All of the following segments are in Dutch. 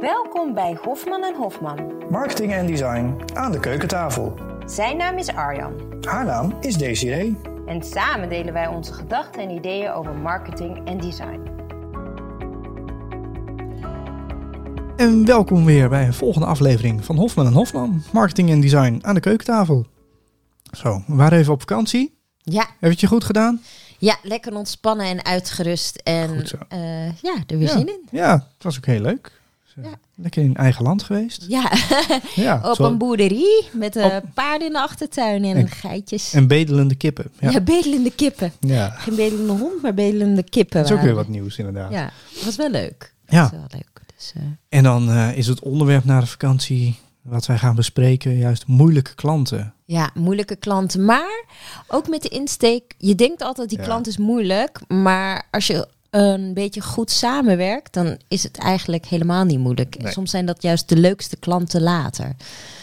Welkom bij Hofman en Hofman. Marketing en design aan de keukentafel. Zijn naam is Arjan. Haar naam is Desiree. En samen delen wij onze gedachten en ideeën over marketing en design. En welkom weer bij een volgende aflevering van Hofman en Hofman. Marketing en design aan de keukentafel. Zo, we waren even op vakantie. Ja, Heb je het je goed gedaan? ja lekker ontspannen en uitgerust. En Goed zo. eh, ja, er weer ja. zin in. Ja, het was ook heel leuk. Ja. Lekker in eigen land geweest. Ja, Ja, op zo- een boerderie met eh, Op- paarden in de achtertuin en, En- geitjes. En bedelende kippen. Ja, ja. bedelende kippen. ja. Geen bedelende hond, maar bedelende kippen. dat is ook weer wat nieuws inderdaad. Ja, was wel leuk. Ja. Was wel leuk. Dus, eh, En dan eh, is het onderwerp na de vakantie wat wij gaan bespreken juist moeilijke klanten. Ja, moeilijke klanten. Maar ook met de insteek, je denkt altijd die klant is moeilijk. Maar als je een beetje goed samenwerkt, dan is het eigenlijk helemaal niet moeilijk. En Nee. Soms zijn dat juist de leukste klanten later.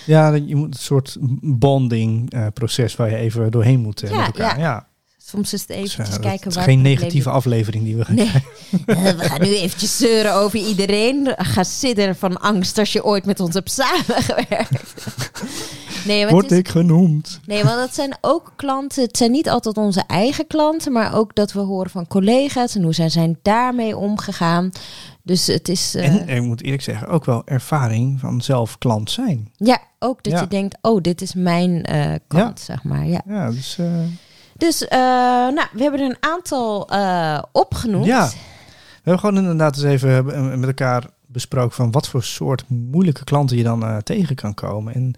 Ja, je moet een soort bonding eh, proces waar je even doorheen moet eh, Ja, met elkaar. ja. Ja. Soms is het eventjes eh, kijken waar geen negatieve aflevering die we gaan Nee, Eh, we gaan nu eventjes zeuren over iedereen. Ga sidderen van angst als je ooit met ons hebt samengewerkt. Nee, maar Word is, ik genoemd? Nee, want dat zijn ook klanten. Het zijn niet altijd onze eigen klanten, maar ook dat we horen van collega's en hoe zij zijn daarmee omgegaan. Dus het is. eh, En ik moet eerlijk zeggen, ook wel ervaring van zelf klant zijn. ja, ook dat Ja. je denkt: oh, dit is mijn eh, kant, zeg maar. Ja. Ja, dus eh, Dus, eh, nou, we hebben er een aantal eh, opgenoemd. Ja. we hebben gewoon inderdaad eens even eh, met elkaar besproken van wat voor soort moeilijke klanten je dan eh, tegen kan komen. En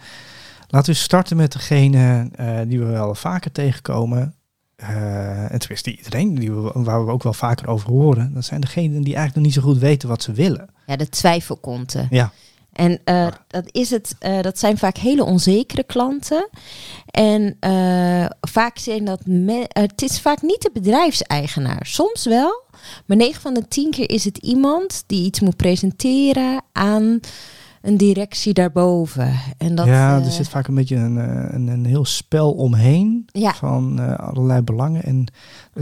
laten we starten met degene eh, die we wel vaker tegenkomen. Eh en tenminste iedereen die we, waar we ook wel vaker over horen. Dat zijn degenen die eigenlijk nog niet zo goed weten wat ze willen. Ja, de twijfelkonten. Ja, En eh, dat, is het, eh, dat zijn vaak hele onzekere klanten. En eh, vaak zijn dat. me- het is vaak niet de bedrijfseigenaar. Soms wel. Maar 9 van de 10 keer is het iemand die iets moet presenteren aan een directie daarboven. En dat, ja er zit vaak een beetje een, een, een heel spel omheen Ja. van allerlei belangen. En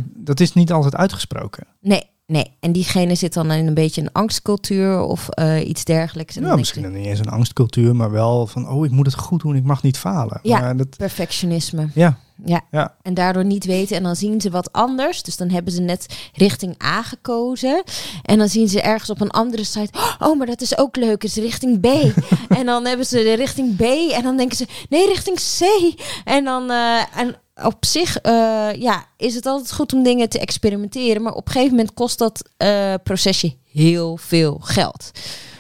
dat is niet altijd uitgesproken. Nee, nee. En diegene zit dan in een beetje een angstcultuur of eh, iets dergelijks. En Ja, denk misschien niet eens een angstcultuur, maar wel van, oh, ik moet het goed doen, ik mag niet falen. Ja. Maar dat, Perfectionisme. ja, Ja. ja, En daardoor niet weten. En dan zien ze wat anders. Dus dan hebben ze net richting A gekozen. En dan zien ze ergens op een andere site. Oh, maar dat is ook leuk. is richting B. en dan hebben ze de richting B. En dan denken ze. Nee, richting C. En dan. eh, en op zich eh, ja, is het altijd goed om dingen te experimenteren. Maar op een gegeven moment kost dat eh, procesje heel veel geld.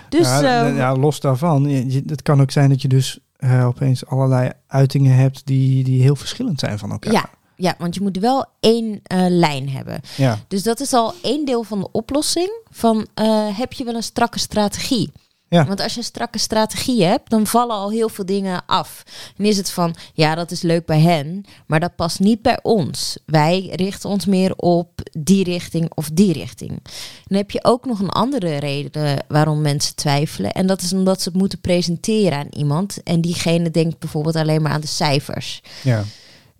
Dus ja, eh, ja, los daarvan, je- het kan ook zijn dat je dus opeens allerlei uitingen hebt die, die heel verschillend zijn van elkaar. ja, ja, want je moet wel één lijn hebben. ja. Dus dat is al één deel van de oplossing. Van heb je wel een strakke strategie? Ja. Want als je een strakke strategie hebt, dan vallen al heel veel dingen af. Dan is het van, ja, dat is leuk bij hen, maar dat past niet bij ons. Wij richten ons meer op die richting of die richting. Dan heb je ook nog een andere reden waarom mensen twijfelen. En dat is omdat ze het moeten presenteren aan iemand. En diegene denkt bijvoorbeeld alleen maar aan de cijfers. ja.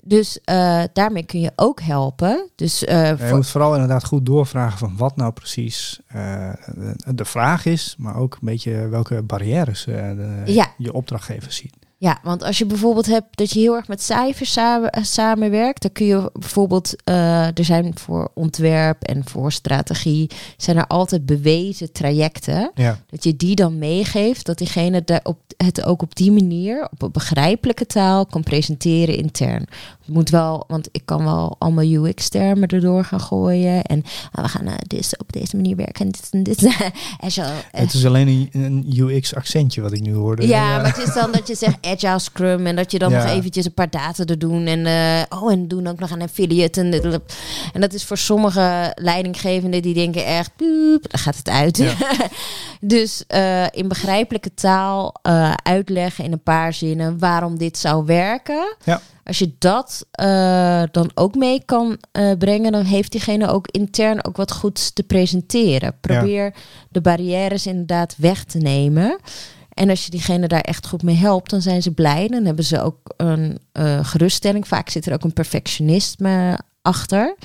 Dus eh, daarmee kun je ook helpen. Dus eh, Je moet vooral inderdaad goed doorvragen van wat nou precies eh, de, de vraag is, maar ook een beetje welke barrières de- Ja. je opdrachtgever ziet. Ja, want als je bijvoorbeeld hebt dat je heel erg met cijfers samen, eh, samenwerkt, dan kun je bijvoorbeeld, eh, er zijn voor ontwerp en voor strategie, zijn er altijd bewezen trajecten. Ja, Dat je die dan meegeeft, dat diegene het ook op die manier, op een begrijpelijke taal, kan presenteren intern. Het moet wel, want ik kan wel allemaal UX-termen erdoor gaan gooien. En ah, we gaan eh, dus op deze manier werken en dit en dit. en zo, het is alleen een, een UX-accentje wat ik nu hoorde. ja, maar het is dan dat je zegt agile scrum en dat je dan Ja. nog eventjes een paar data er doen en eh, oh en doen ook nog een affiliate en dit, en dat is voor sommige leidinggevenden die denken echt poep, dan gaat het uit. Ja. dus eh, in begrijpelijke taal eh, uitleggen in een paar zinnen waarom dit zou werken. Ja. Als je dat dan ook mee kan brengen, dan heeft diegene ook intern ook wat goeds te presenteren. Probeer de barrières inderdaad weg te nemen. En als je diegene daar echt goed mee helpt, dan zijn ze blij. Dan hebben ze ook een eh, geruststelling. Vaak zit er ook een perfectionisme achter.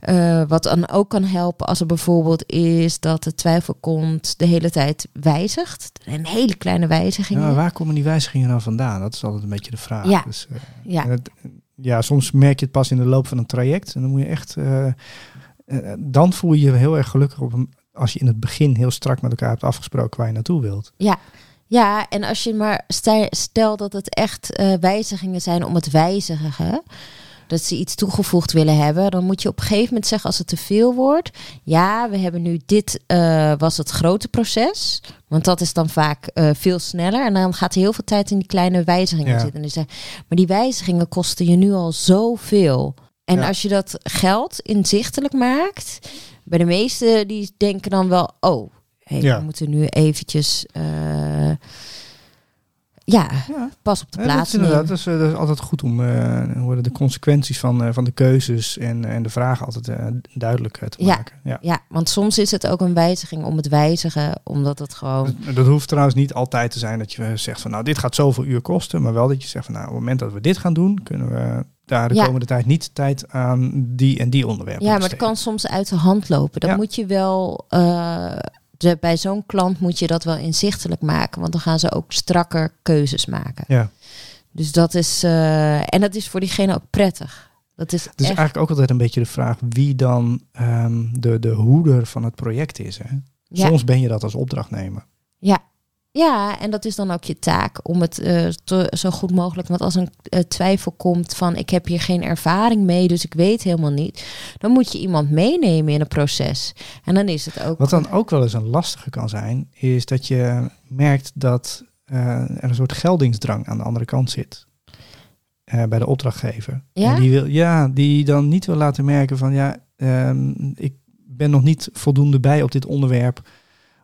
Eh, wat dan ook kan helpen als er bijvoorbeeld is dat de twijfel komt de hele tijd wijzigt. Een hele kleine wijzigingen. Ja, waar komen die wijzigingen dan vandaan? Dat is altijd een beetje de vraag. Ja. Dus, eh, Ja. het- ja, soms merk je het pas in de loop van een traject. En dan moet je echt. dan voel je je heel erg gelukkig op een, als je in het begin heel strak met elkaar hebt afgesproken waar je naartoe wilt. Ja, en als je maar stel, dat het echt eh, wijzigingen zijn om het wijzigen, dat ze iets toegevoegd willen hebben, dan moet je op een gegeven moment zeggen als het te veel wordt, ja, we hebben nu dit eh, was het grote proces, want dat is dan vaak eh, veel sneller en dan gaat heel veel tijd in die kleine wijzigingen Ja. zitten. En dus, zeg, maar die wijzigingen kosten je nu al zoveel. En Ja. als je dat geld inzichtelijk maakt, bij de meesten die denken dan wel, oh, hey, Ja. we moeten nu eventjes, eh, ja, Ja, pas op de Ja, dat plaats is. Dat is, eh, dat is altijd goed om eh, worden de consequenties van, eh, van de keuzes en, en de vragen altijd eh, duidelijk eh, te maken. Ja. Ja, want soms is het ook een wijziging om het wijzigen, omdat het gewoon. Dat, dat hoeft trouwens niet altijd te zijn dat je zegt van nou dit gaat zoveel uur kosten, maar wel dat je zegt van nou op het moment dat we dit gaan doen, kunnen we daar de Ja. komende tijd niet tijd aan die en die onderwerpen Ja, maar het kan soms uit de hand lopen. Dan Ja. moet je wel. eh, de, bij zo'n klant moet je dat wel inzichtelijk maken, want dan gaan ze ook strakker keuzes maken. Ja, Dus dat is. eh, en dat is voor diegene ook prettig. Dat is het is echt. eigenlijk ook altijd een beetje de vraag wie dan ehm, de, de hoeder van het project is. Hè? Ja. Soms ben je dat als opdrachtnemer. Ja, en dat is dan ook je taak om het eh, te- zo goed mogelijk. Want als een eh, twijfel komt van ik heb hier geen ervaring mee, dus ik weet helemaal niet. Dan moet je iemand meenemen in een proces. En dan is het ook. Wat dan ook wel eens een lastige kan zijn, is dat je merkt dat eh, er een soort geldingsdrang aan de andere kant zit. bij de opdrachtgever. Ja? En die, wil, ja, die dan niet wil laten merken van ja, ehm, ik ben nog niet voldoende bij op dit onderwerp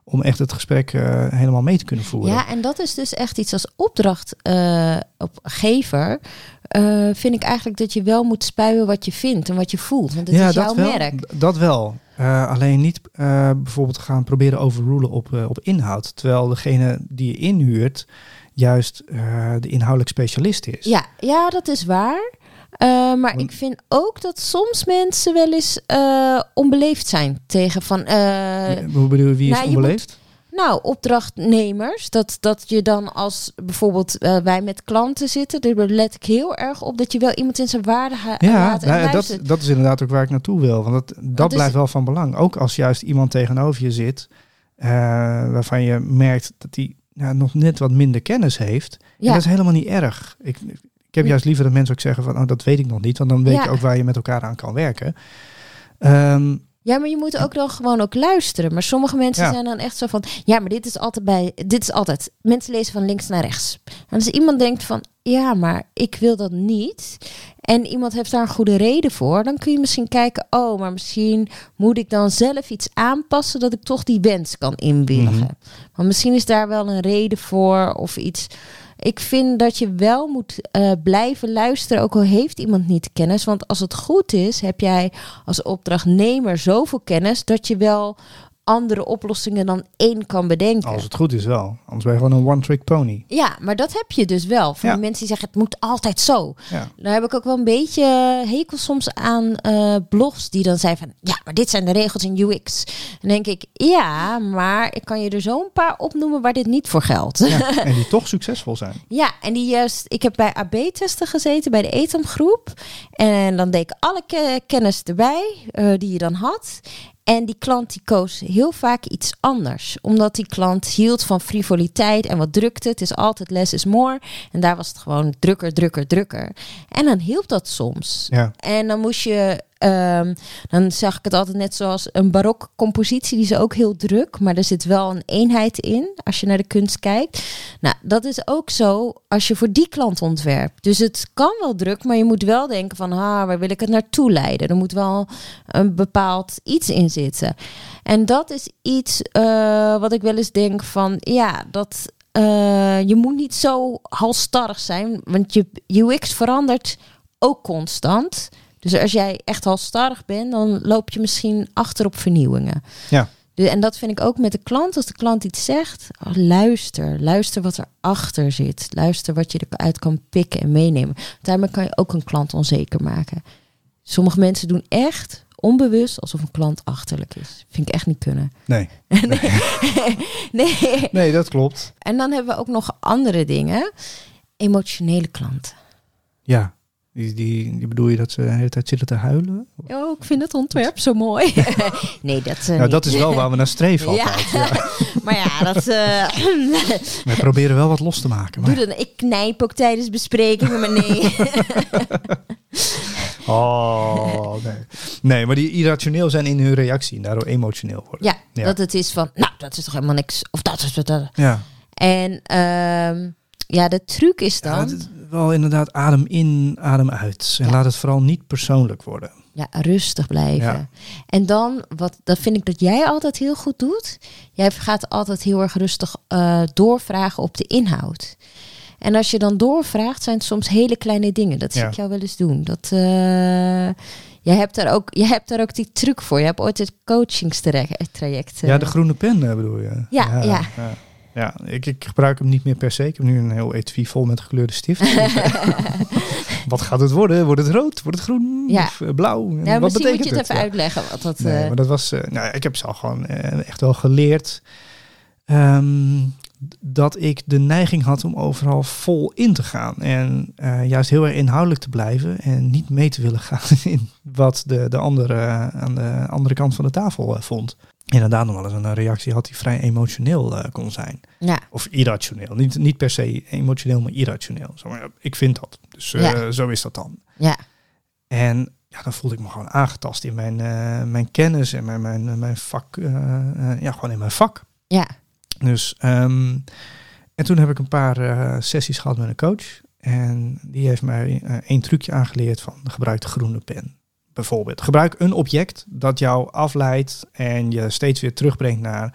om echt het gesprek eh, helemaal mee te kunnen voeren. Ja, en dat is dus echt iets als opdrachtgever. eh, vind ik eigenlijk dat je wel moet spuien wat je vindt en wat je voelt. Want het is jouw wel, merk. Dat wel. Eh, alleen niet eh, bijvoorbeeld gaan proberen overrulen op, eh, op inhoud. Terwijl degene die je inhuurt juist eh, de inhoudelijk specialist is. Ja, ja, dat is waar. Eh, maar Want- ik vind ook dat soms mensen wel eens eh, onbeleefd zijn tegen van. eh, Hoe bedoel je, wie is nou, onbeleefd? Nou, opdrachtnemers. Dat, dat je dan als bijvoorbeeld wij met klanten zitten, daar let ik heel erg op dat je wel iemand in zijn waarde ha- Ja, laat en nou ja, dat, dat is inderdaad ook waar ik naartoe wil. Want dat, dat blijft wel van belang. Ook als juist iemand tegenover je zit, waarvan je merkt dat hij ja, nog net wat minder kennis heeft. En Ja. dat is helemaal niet erg. Ik heb Ja. juist liever dat mensen ook zeggen van, oh, dat weet ik nog niet. Want dan weet Ja. je ook waar je met elkaar aan kan werken. Ehm, Ja, maar je moet ook dan gewoon ook luisteren. Maar sommige mensen Ja. zijn dan echt zo van, ja, maar dit is altijd bij, dit is altijd. Mensen lezen van links naar rechts. En als iemand denkt van, ja, maar ik wil dat niet. En iemand heeft daar een goede reden voor, dan kun je misschien kijken, oh, maar misschien moet ik dan zelf iets aanpassen dat ik toch die wens kan inwilligen. Mhm. Want misschien is daar wel een reden voor of iets. Ik vind dat je wel moet eh, blijven luisteren, ook al heeft iemand niet kennis. Want als het goed is, heb jij als opdrachtnemer zoveel kennis dat je wel andere oplossingen dan één kan bedenken. als het goed is wel. Anders ben je gewoon een one-trick pony. Ja, maar dat heb je dus wel. Van Ja. mensen die zeggen het moet altijd zo. Ja. Daar heb ik ook wel een beetje hekel soms aan eh, blogs die dan zijn van ja, maar dit zijn de regels in UX. Dan denk ik ja, maar ik kan je er zo een paar opnoemen waar dit niet voor geldt. Ja, en die toch succesvol zijn. Ja, en die juist, ik heb bij AB-testen gezeten bij de ETAM-groep. En dan deed ik alle ke- kennis erbij eh, die je dan had. En die klant die koos heel vaak iets anders. Omdat die klant hield van frivoliteit en wat drukte. Het is altijd less is more. En daar was het gewoon drukker, drukker, drukker. En dan hielp dat soms. Ja. En dan moest je, ehm, dan zag ik het altijd net zoals een barok compositie, die is ook heel druk, maar er zit wel een eenheid in als je naar de kunst kijkt. Nou, dat is ook zo als je voor die klant ontwerpt. Dus het kan wel druk, maar je moet wel denken van, ah, waar wil ik het naartoe leiden? Er moet wel een bepaald iets in zitten. En dat is iets eh, wat ik wel eens denk van, ja, dat eh, je moet niet zo halstarrig zijn, want je UX verandert ook constant. Dus als jij echt halstarrig bent, dan loop je misschien achter op vernieuwingen. Ja. En dat vind ik ook met de klant. Als de klant iets zegt, oh, luister. Luister wat erachter zit. Luister wat je eruit kan pikken en meenemen. Daarmee kan je ook een klant onzeker maken. Sommige mensen doen echt onbewust alsof een klant achterlijk is. Vind ik echt niet kunnen. Nee. nee. nee. nee, dat klopt. En dan hebben we ook nog andere dingen. Emotionele klanten. Ja, die, die, die bedoel je dat ze de hele tijd zitten te huilen? Oh, ik vind het ontwerp zo mooi. nee, dat uh, nou, dat is wel waar we naar streven altijd. Ja. ja. maar ja, dat... Uh, we proberen wel wat los te maken. Maar... Doe dan, ik knijp ook tijdens besprekingen, maar nee. oh, nee. Nee, maar die irrationeel zijn in hun reactie en daardoor emotioneel worden. Ja, ja, dat het is van, nou, dat is toch helemaal niks. Of dat is wat. Ja. En um, ja, de truc is dan... Ja, wel inderdaad adem in, adem uit. En laat het vooral niet persoonlijk worden. Ja, rustig blijven. Ja. En dan, wat dat vind ik dat jij altijd heel goed doet. Jij gaat altijd heel erg rustig uh, doorvragen op de inhoud. En als je dan doorvraagt, zijn het soms hele kleine dingen. Dat zie ik jou wel eens doen. Dat, uh, jij, hebt daar ook, jij hebt daar ook die truc voor. Je hebt ooit het coachingstraject. Uh. Ja, de groene pen bedoel je. ja. ja. Ja. Ik, ik, gebruik hem niet meer per se. Ik heb nu een heel etui vol met gekleurde stift. wat gaat het worden? Wordt het rood? Wordt het groen? Ja. Of uh, blauw? Ja, wat betekent moet je het, even uitleggen. Wat dat, nee, uh... maar dat was, uh, nou, ik heb ze al gewoon echt wel geleerd. Um, dat ik de neiging had om overal vol in te gaan. En juist heel erg inhoudelijk te blijven. En niet mee te willen gaan in wat de, de andere aan de andere kant van de tafel vond inderdaad nog wel eens een reactie had die vrij emotioneel uh, kon zijn. Ja. Of irrationeel. Niet, niet per se emotioneel, maar irrationeel. Zo, maar, ik vind dat. Dus uh, ja. zo is dat dan. Ja. En ja, dan voelde ik me gewoon aangetast in mijn, uh, mijn kennis en mijn, mijn, mijn vak. ja, gewoon in mijn vak. Ja. Dus, um, en toen heb ik een paar sessies gehad met een coach. En die heeft mij één trucje aangeleerd van gebruik de groene pen bijvoorbeeld. Gebruik een object dat jou afleidt en je steeds weer terugbrengt naar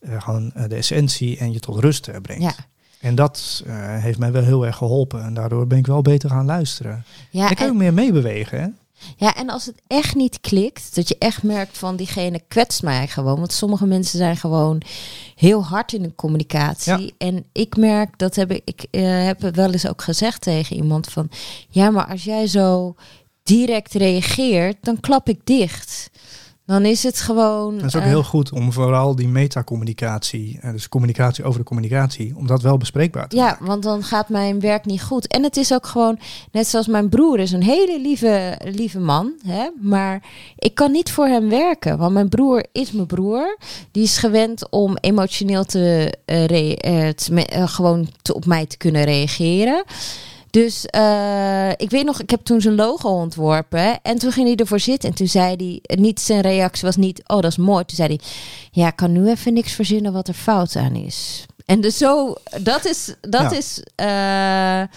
uh, gewoon uh, de essentie en je tot rust uh, brengt. Ja. En dat heeft mij wel heel erg geholpen en daardoor ben ik wel beter gaan luisteren. Ja, ik kan en... ook meer meebewegen. Hè? Ja, en als het echt niet klikt, dat je echt merkt van diegene kwetst mij gewoon. Want sommige mensen zijn gewoon heel hard in de communicatie. Ja. En ik merk, dat heb ik, ik heb wel eens ook gezegd tegen iemand van, ja, maar als jij zo direct reageert, dan klap ik dicht. Dan is het gewoon. Dat is ook uh, heel goed om vooral die metacommunicatie, dus communicatie over de communicatie, om dat wel bespreekbaar te ja, maken. want dan gaat mijn werk niet goed. En het is ook gewoon, net zoals mijn broer is een hele lieve, lieve man, hè, maar ik kan niet voor hem werken, want mijn broer is mijn broer. Die is gewend om emotioneel te, uh, re, uh, te gewoon te, op mij te kunnen reageren. Dus uh, ik weet nog, ik heb toen zijn logo ontworpen. En toen ging hij ervoor zitten. En toen zei hij, niet zijn reactie was niet, oh dat is mooi. Toen zei hij, ja, ik kan nu even niks verzinnen wat er fout aan is. En dus zo, dat is, dat Ja. is. Uh,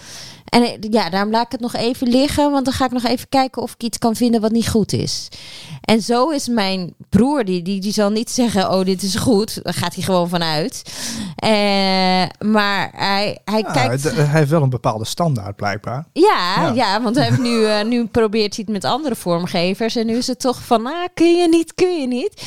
en eh, ja, daarom laat ik het nog even liggen. Want dan ga ik nog even kijken of ik iets kan vinden wat niet goed is. En zo is mijn broer, die, die, die zal niet zeggen: Oh, dit is goed. Daar gaat hij gewoon vanuit. Uh, maar hij, hij Ja, kijkt. hij heeft wel een bepaalde standaard blijkbaar. Ja, Ja. ja. want hij heeft nu, eh, nu probeert hij het met andere vormgevers. En nu is het toch van, ah, kun je niet, kun je niet.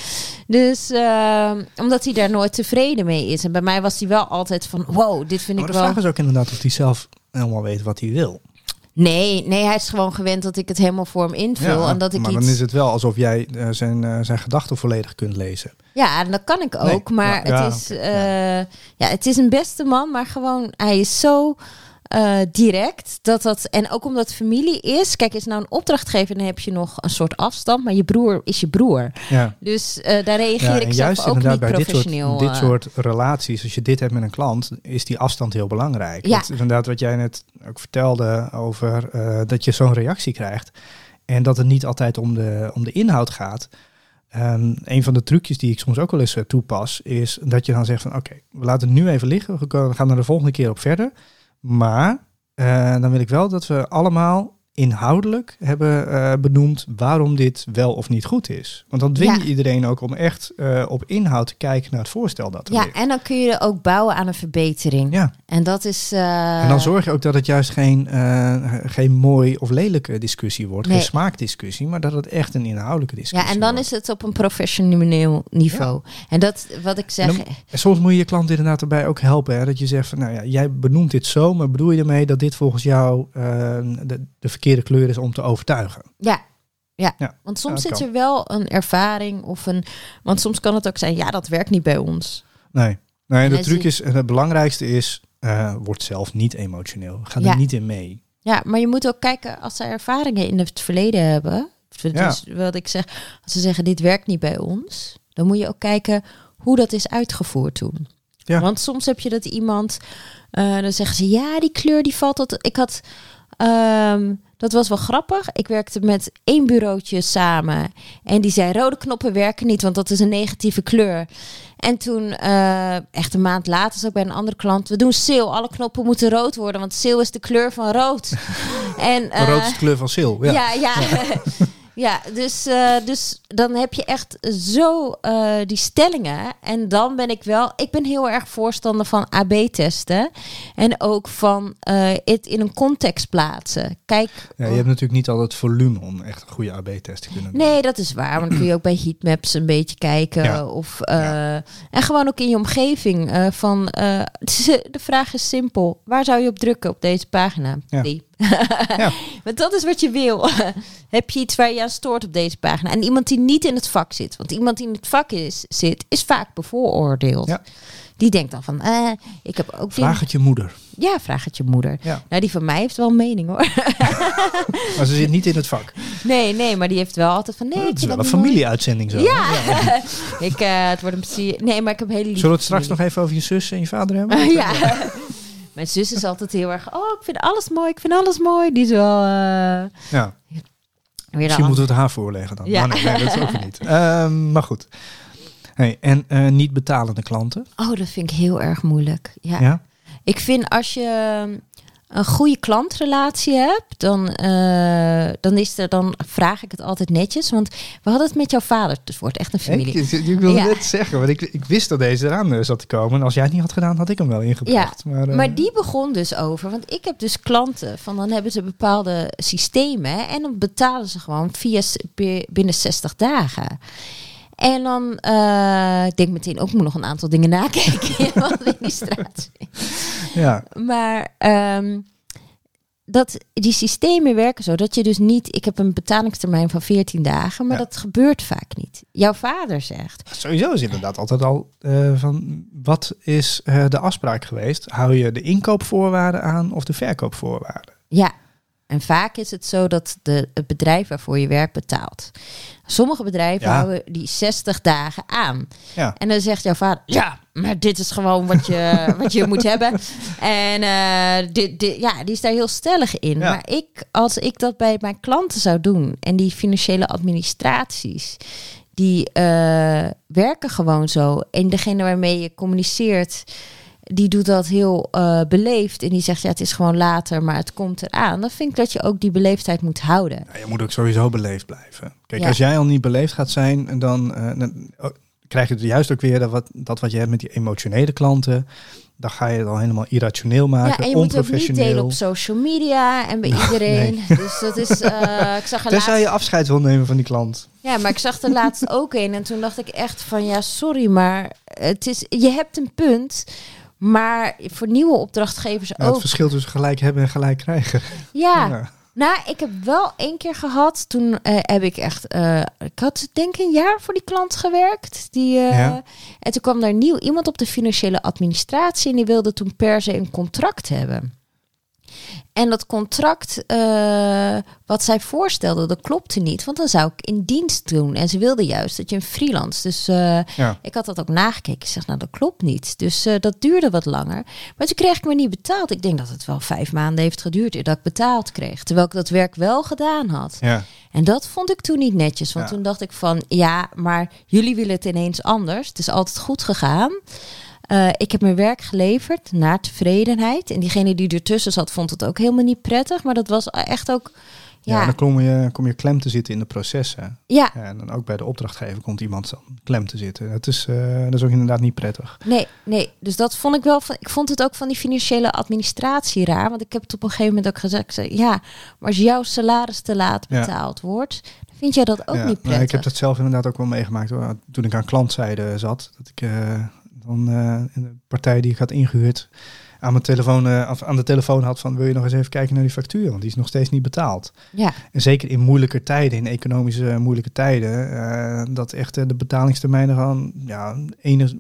Dus eh, omdat hij daar nooit tevreden mee is. En bij mij was hij wel altijd van, wow, dit vind Maar ik de wel... vraag is ook inderdaad of hij zelf helemaal weet wat hij wil. Nee, nee, hij is gewoon gewend dat ik het helemaal voor hem invul. en dat ik maar iets... dan is het wel alsof jij eh, zijn, eh, zijn gedachten volledig kunt lezen. Ja, en dat kan ik Nee, ook. maar maar- ja, het, is, eh, ja. het is een beste man, maar gewoon, hij is zo eh, direct. Dat dat, en ook omdat familie is. Kijk, is nou een opdrachtgever, dan heb je nog een soort afstand. Maar je broer is je broer. Ja. Dus eh, daar reageer Ja, ik zelf juist ook inderdaad niet bij dit soort, professioneel. dit eh. soort relaties, als je dit hebt met een klant, is die afstand heel belangrijk. Ja. Want inderdaad, wat jij net ook vertelde over eh, dat je zo'n reactie krijgt en dat het niet altijd om de, om de inhoud gaat. Ehm, een van de trucjes die ik soms ook wel eens eh, toepas, is dat je dan zegt van oké, we laten het nu even liggen, we gaan er de volgende keer op verder. Maar eh, dan wil ik wel dat we allemaal inhoudelijk hebben eh, benoemd waarom dit wel of niet goed is. Want dan dwing je Ja. iedereen ook om echt eh, op inhoud te kijken naar het voorstel dat er Ja, ligt. en dan kun je ook bouwen aan een verbetering. Ja. En dat is... eh, En dan zorg je ook dat het juist geen, geen mooi of lelijke discussie wordt, Nee. geen smaakdiscussie, maar dat het echt een inhoudelijke discussie Ja, en dan wordt. is het op een professioneel niveau. En dat, wat ik zeg... En dan- En soms moet je je klant inderdaad erbij ook helpen. Hè? Dat je zegt van, nou ja, jij benoemt dit zo, maar bedoel je ermee dat dit volgens jou de, de verkeerde kleur is om te overtuigen? Ja, Ja, Ja. want soms Ja, zit er wel een ervaring of een... Want soms kan het ook zijn, ja, dat werkt niet bij ons. Nee. nee de En truc zie- is, en het belangrijkste is, word zelf niet emotioneel. Ga Ja. er niet in mee. Ja, maar je moet ook kijken als ze ervaringen in het verleden hebben. Dus wat ik zeg, als ze zeggen dit werkt niet bij ons, dan moet je ook kijken hoe dat is uitgevoerd toen. Ja. Want soms heb je dat iemand, eh, dan zeggen ze ja, die kleur die valt tot. Ik had, ehm, dat was wel grappig. Ik werkte met één bureautje samen en die zei rode knoppen werken niet, want dat is een negatieve kleur. En toen, eh, echt een maand later, zat ik bij een andere klant. We doen sale. Alle knoppen moeten rood worden, want sale is de kleur van rood. en, rood eh, is de kleur van. Ja. ja, ja. Ja, dus, eh, dus dan heb je echt zo eh, die stellingen. En dan ben ik wel... Ik ben heel erg voorstander van AB-testen. En ook van eh, het in een context plaatsen. Kijk... Ja, je hebt natuurlijk niet al het volume om echt een goede AB-test te kunnen doen. Nee, dat is waar. Want dan kun je ook bij heatmaps een beetje kijken. Ja. Of, En gewoon ook in je omgeving. van, de vraag is simpel. Waar zou je op drukken op deze pagina? Ja. Die. Ja. Want dat is wat je wil. Heb je iets waar je aan stoort op deze pagina? En iemand die niet in het vak zit. Want iemand die in het vak is, zit, is vaak bevooroordeeld. Ja. Die denkt dan van, eh, ik heb ook... Vraag het je moeder. Ja, vraag het je moeder. Ja. Nou, die van mij heeft wel een mening hoor. Maar ze zit niet in het vak. Nee, nee, maar die heeft wel altijd van, nee, het is wel een familieuitzending zo. Ja, ik, eh, het wordt een plezier. Nee, maar ik heb hele lieve Zullen we het straks familie. nog even over je zus en je vader hebben? ja. Mijn zus is altijd heel erg, oh, ik vind alles mooi, ik vind alles mooi. Die is wel eh, Ja, misschien moeten we het haar voorleggen dan. Ja. Maar nee, dat is ook niet. Ehm, maar goed. Hey, en eh, niet betalende klanten? Oh, dat vind ik heel erg moeilijk. Ja. Ja? Ik vind als je een goede klantrelatie hebt, dan, eh, dan, is er, dan vraag ik het altijd netjes. Want we hadden het met jouw vader, dus het wordt echt een familie. Ik, ik wilde Ja. net zeggen, want ik, ik wist dat deze eraan eh, zat te komen. En als jij het niet had gedaan, had ik hem wel ingebracht. maar, eh, Maar die begon dus over, want ik heb dus klanten van dan hebben ze bepaalde systemen en dan betalen ze gewoon via binnen 60 dagen. En dan eh, ik denk meteen ook ik moet nog een aantal dingen nakijken in mijn administratie. Ja, Maar ehm, dat, die systemen werken zo dat je dus niet. Ik heb een betalingstermijn van 14 dagen, maar Ja. dat gebeurt vaak niet. Jouw vader zegt. sowieso is inderdaad altijd al eh, van... Wat is eh, de afspraak geweest? Hou je de inkoopvoorwaarden aan of de verkoopvoorwaarden? Ja. En vaak is het zo dat de, het bedrijf waarvoor je werkt betaalt. Sommige bedrijven Ja. houden die 60 dagen aan. Ja. En dan zegt jouw vader, ja, maar dit is gewoon wat je, wat je moet hebben. En eh, dit, dit, ja, die is daar heel stellig in. Ja. Maar ik, als ik dat bij mijn klanten zou doen en die financiële administraties, die eh, werken gewoon zo. En degene waarmee je communiceert, die doet dat heel eh, beleefd. En die zegt, ja, het is gewoon later, maar het komt eraan. Dan vind ik dat je ook die beleefdheid moet houden. Ja, je moet ook sowieso beleefd blijven. Kijk, Ja. als jij al niet beleefd gaat zijn, dan, eh, dan oh, krijg je juist ook weer dat wat, dat wat je hebt met die emotionele klanten. Dan ga je het al helemaal irrationeel maken, Ja, en je moet het ook niet delen op social media en bij iedereen. Dus dat is, eh, ik zag Tenzij laatst, je afscheid wil nemen van die klant. ja, maar ik zag er laatst ook een en toen dacht ik echt van, ja, sorry, maar het is, je hebt een punt, maar voor nieuwe opdrachtgevers Ja, het ook. verschil tussen gelijk hebben en gelijk krijgen. Ja, Ja. nou, ik heb wel één keer gehad. Toen eh, heb ik echt, eh, ik had denk ik een jaar voor die klant gewerkt. Die, eh, Ja. En toen kwam daar nieuw iemand op de financiële administratie en die wilde toen per se een contract hebben. En dat contract eh, wat zij voorstelde, dat klopte niet. Want dan zou ik in dienst doen. En ze wilde juist dat je een freelance. Dus eh, Ja. ik had dat ook nagekeken. Ik zeg, nou dat klopt niet. Dus eh, dat duurde wat langer. Maar toen kreeg ik me niet betaald. Ik denk dat het wel vijf maanden heeft geduurd dat ik betaald kreeg. Terwijl ik dat werk wel gedaan had. Ja. En dat vond ik toen niet netjes. Want Ja. toen dacht ik van, ja, maar jullie willen het ineens anders. Het is altijd goed gegaan. Eh, ik heb mijn werk geleverd naar tevredenheid. En diegene die ertussen zat, vond het ook helemaal niet prettig. Maar dat was echt ook, Ja, ja, dan kom je, kom je klem te zitten in de processen. ja, Ja, en dan ook bij de opdrachtgever komt iemand dan klem te zitten. Dat is, eh, dat is ook inderdaad niet prettig. nee, nee. Dus dat vond ik wel, van, ik vond het ook van die financiële administratie raar. Want ik heb het op een gegeven moment ook gezegd, ja, maar als jouw salaris te laat Ja. betaald wordt, dan vind jij dat ook niet nou, prettig. ik heb dat zelf inderdaad ook wel meegemaakt. Hoor. Toen ik aan klantzijde zat, dat ik eh, dan eh, de partij die ik had ingehuurd aan, mijn telefoon, eh, of aan de telefoon had van wil je nog eens even kijken naar die factuur, want die is nog steeds niet betaald. Ja, En zeker in moeilijke tijden, in economische moeilijke tijden, eh, dat echt eh, de betalingstermijnen gewoon ja, enig,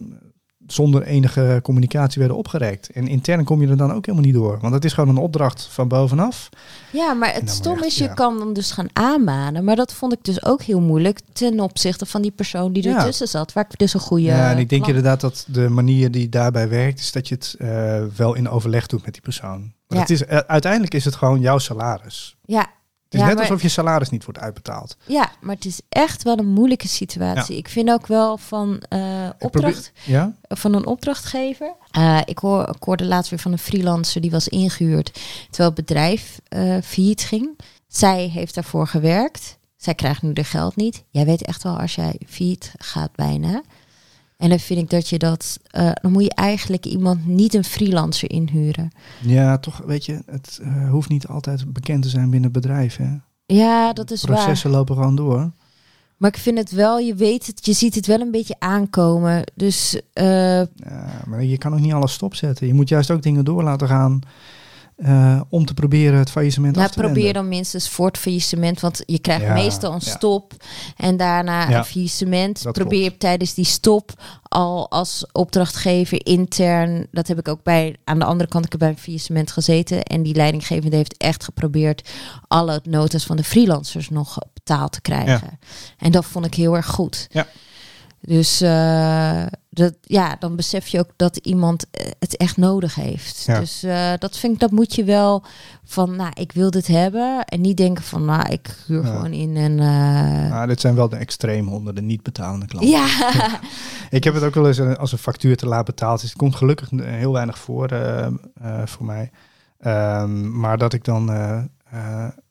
zonder enige communicatie werden opgerekt. En intern kom je er dan ook helemaal niet door, want het is gewoon een opdracht van bovenaf. ja maar het stom is, je ja. kan dan dus gaan aanmanen. Maar dat vond ik dus ook heel moeilijk ten opzichte van die persoon die Ja. ertussen zat. Waar ik dus een goede... Ja, en ik denk inderdaad dat de manier die daarbij werkt, is dat je het eh, wel in overleg doet met die persoon. Maar Ja. het is, eh, uiteindelijk is het gewoon jouw salaris. Ja, is Ja, net maar- alsof je salaris niet wordt uitbetaald. ja, maar het is echt wel een moeilijke situatie. Ik vind ook wel van eh, opdracht... Ja? van een opdrachtgever. Eh, ik, hoor, ik hoorde laatst weer van een freelancer die was ingehuurd terwijl het bedrijf eh failliet ging. Zij heeft daarvoor gewerkt. Zij krijgt nu de geld niet. Jij weet echt wel als jij failliet gaat bijna. En dan vind ik dat je dat... eh, dan moet je eigenlijk iemand niet een freelancer inhuren. Ja, toch, weet je, het eh, hoeft niet altijd bekend te zijn binnen het bedrijf. Hè? Ja, dat is waar. Processen lopen gewoon door. Maar ik vind het wel, je weet het, je ziet het wel een beetje aankomen. Dus eh, Ja, maar je kan ook niet alles stopzetten. Je moet juist ook dingen door laten gaan eh, om te proberen het faillissement Nou, af te probeer wenden. dan minstens voor het faillissement. Want je krijgt Ja, meestal een ja. stop en daarna Ja, een faillissement. dat Probeer tijdens die stop al als opdrachtgever intern. Dat heb ik ook bij aan de andere kant. Ik heb bij een faillissement gezeten. En die leidinggevende heeft echt geprobeerd alle notas van de freelancers nog betaald te krijgen. En dat vond ik heel erg goed. Ja. Dus eh, dat, ja, dan besef je ook dat iemand eh, het echt nodig heeft. Ja. Dus eh, dat vind ik, dat moet je wel van, nou, ik wil dit hebben. En niet denken van, nou, ik huur Ja. gewoon in en... Maar dit zijn wel de extreem onder de niet betalende klanten. ja, Ik heb het ook wel eens als een factuur te laat betaald is. Het komt gelukkig heel weinig voor voor mij. Ehm, maar dat ik dan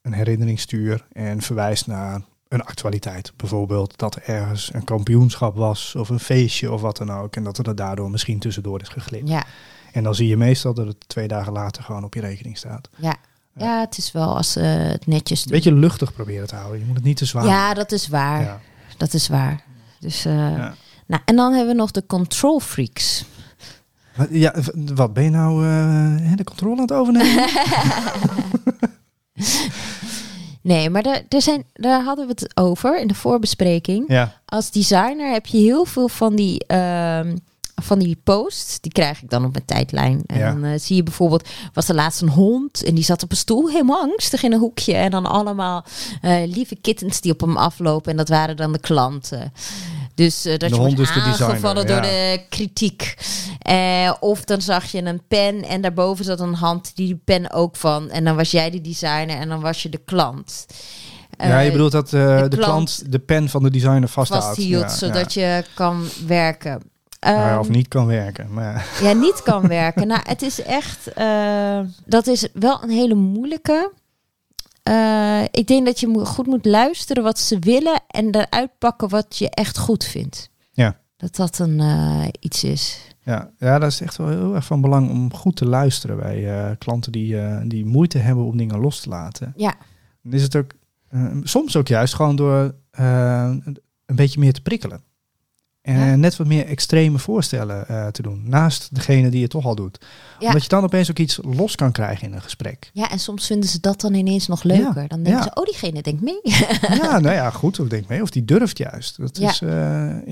een herinnering stuur en verwijs naar een actualiteit. Bijvoorbeeld dat er ergens een kampioenschap was of een feestje of wat dan ook. En dat er daardoor misschien tussendoor is geglipt. ja, En dan zie je meestal dat het twee dagen later gewoon op je rekening staat. ja. Ja, het is wel als ze het netjes Een beetje luchtig proberen te houden. Je moet het niet te zwaar Ja, dat is waar. Ja. Dat is waar. Dus, eh, Ja. nou, en dan hebben we nog de control freaks. Wat- Ja, wat ben je nou eh, de controle aan het overnemen? Nee, maar daar, daar, zijn, daar hadden we het over in de voorbespreking. ja. Als designer heb je heel veel van die, ehm, van die posts. Die krijg ik dan op mijn tijdlijn. En Ja. dan eh, zie je bijvoorbeeld, was er laatst een hond en die zat op een stoel helemaal angstig in een hoekje. En dan allemaal eh, lieve kittens die op hem aflopen. En dat waren dan de klanten. Dus eh, dat De je wordt designer, aangevallen door ja. de kritiek. Eh, of dan zag je een pen en daarboven zat een hand die die pen ook van. En dan was jij de designer en dan was je de klant. ja, je Eh, bedoelt dat de, de klant, de pen van de designer vasthoudt. vasthield, Ja, zodat ja. je kan werken. Nou ja, of Ehm, niet kan werken. Maar ja. niet kan werken. nou, het is echt. dat is wel een hele moeilijke. Eh, ik denk dat je moet- goed moet luisteren wat ze willen en eruit pakken wat je echt goed vindt. Ja. Dat dat een eh, iets is. Ja, ja, dat is echt wel heel erg van belang om goed te luisteren bij eh, klanten die, die moeite hebben om dingen los te laten. Ja. Dan is het ook soms ook juist gewoon door een beetje meer te prikkelen. En Ja. net wat meer extreme voorstellen eh, te doen. Naast degene die het toch al doet. Ja. Omdat je dan opeens ook iets los kan krijgen in een gesprek. Ja, en soms vinden ze dat dan ineens nog leuker. Dan denken ze, oh, diegene denkt mee. ja, nou ja, goed. Of denk mee. Of die durft juist. Dat Ja. is, eh,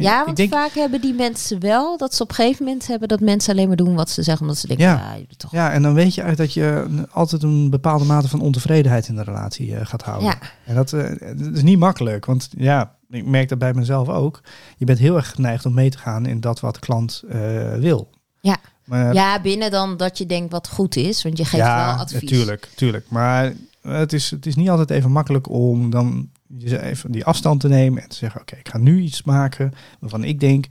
ja, ik want denk, vaak hebben die mensen wel dat ze op een gegeven moment hebben dat mensen alleen maar doen wat ze zeggen, omdat ze denken, Ja. je toch. Ja, en dan weet je uit dat je altijd een bepaalde mate van ontevredenheid in de relatie eh, gaat houden. Ja. En dat, dat is niet makkelijk, want ja, ik merk dat bij mezelf ook. Je bent heel erg geneigd om mee te gaan in dat wat de klant eh, wil. Ja. Maar, Ja, binnen dan dat je denkt wat goed is, want je geeft ja, wel advies. natuurlijk, tuurlijk. Maar het is, het is niet altijd even makkelijk om dan je even die afstand te nemen en te zeggen, oké, ik ga nu iets maken waarvan ik denk,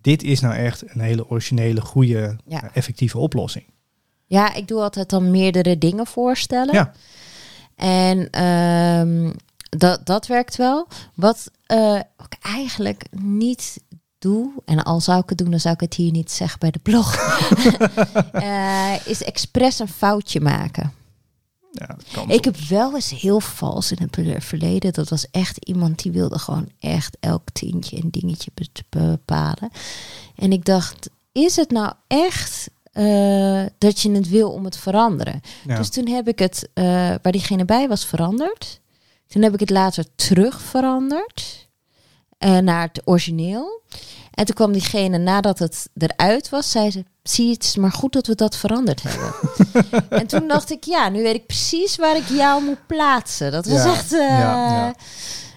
dit is nou echt een hele originele, goede, Ja. eh, effectieve oplossing. Ja, ik doe altijd dan meerdere dingen voorstellen. Ja. En ehm, dat, dat werkt wel. Wat eh, ik eigenlijk niet doe, en al zou ik het doen, dan zou ik het hier niet zeggen bij de blog, eh, is expres een foutje maken. Ja, Ik heb wel eens heel vals in het verleden. Dat was echt iemand die wilde gewoon echt elk tientje en dingetje be- bepalen. En ik dacht, is het nou echt eh, dat je het wil om het veranderen. Ja. Dus toen heb ik het, waar diegene bij was, veranderd. Toen heb ik het later terug veranderd eh, naar het origineel. En toen kwam diegene, nadat het eruit was, zei ze... Zie het is maar goed dat we dat veranderd hebben. en toen dacht ik, ja, nu weet ik precies waar ik jou moet plaatsen. Dat was Ja, echt... eh, ja, ja,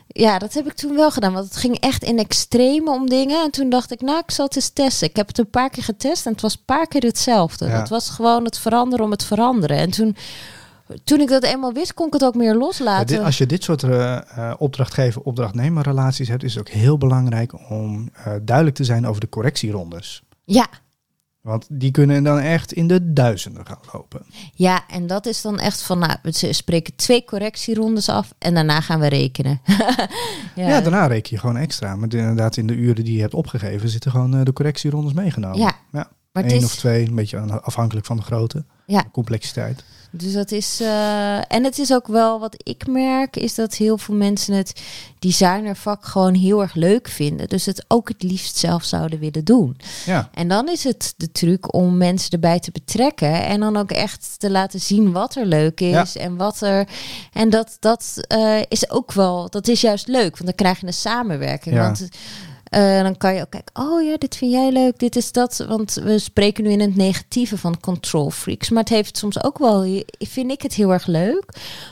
ja. dat heb ik toen wel gedaan. Want het ging echt in extreme om dingen. En toen dacht ik, nou, ik zal het eens testen. Ik heb het een paar keer getest en het was een paar keer hetzelfde. Ja. Het was gewoon het veranderen om het veranderen. En toen, toen ik dat eenmaal wist, kon ik het ook meer Ja, loslaten. dit- als je dit soort eh, eh, opdrachtgever-opdrachtnemer-relaties hebt, is het ook heel belangrijk om eh, duidelijk te zijn over de correctierondes. Ja, Want die kunnen dan echt in de duizenden gaan lopen. ja, en dat is dan echt van, nou, we spreken twee correctierondes af en daarna gaan we rekenen. Ja, daarna reken je gewoon extra. Maar inderdaad, in de uren die je hebt opgegeven, zitten gewoon de correctierondes meegenomen. Ja, ja. maar Eén is, of twee, een beetje afhankelijk van de grootte, Ja. de complexiteit. Dus dat is. eh, en het is ook wel wat ik merk, is dat heel veel mensen het designervak gewoon heel erg leuk vinden. Dus het ook het liefst zelf zouden willen doen. Ja, En dan is het de truc om mensen erbij te betrekken. En dan ook echt te laten zien wat er leuk is. En wat er. En dat, dat eh, is ook wel. Dat is juist leuk. Want dan krijg je een samenwerking. Ja. Want eh, dan kan je ook kijken, oh ja, dit vind jij leuk, dit is dat. Want we spreken nu in het negatieve van control freaks. Maar het heeft soms ook wel, vind ik het heel erg leuk.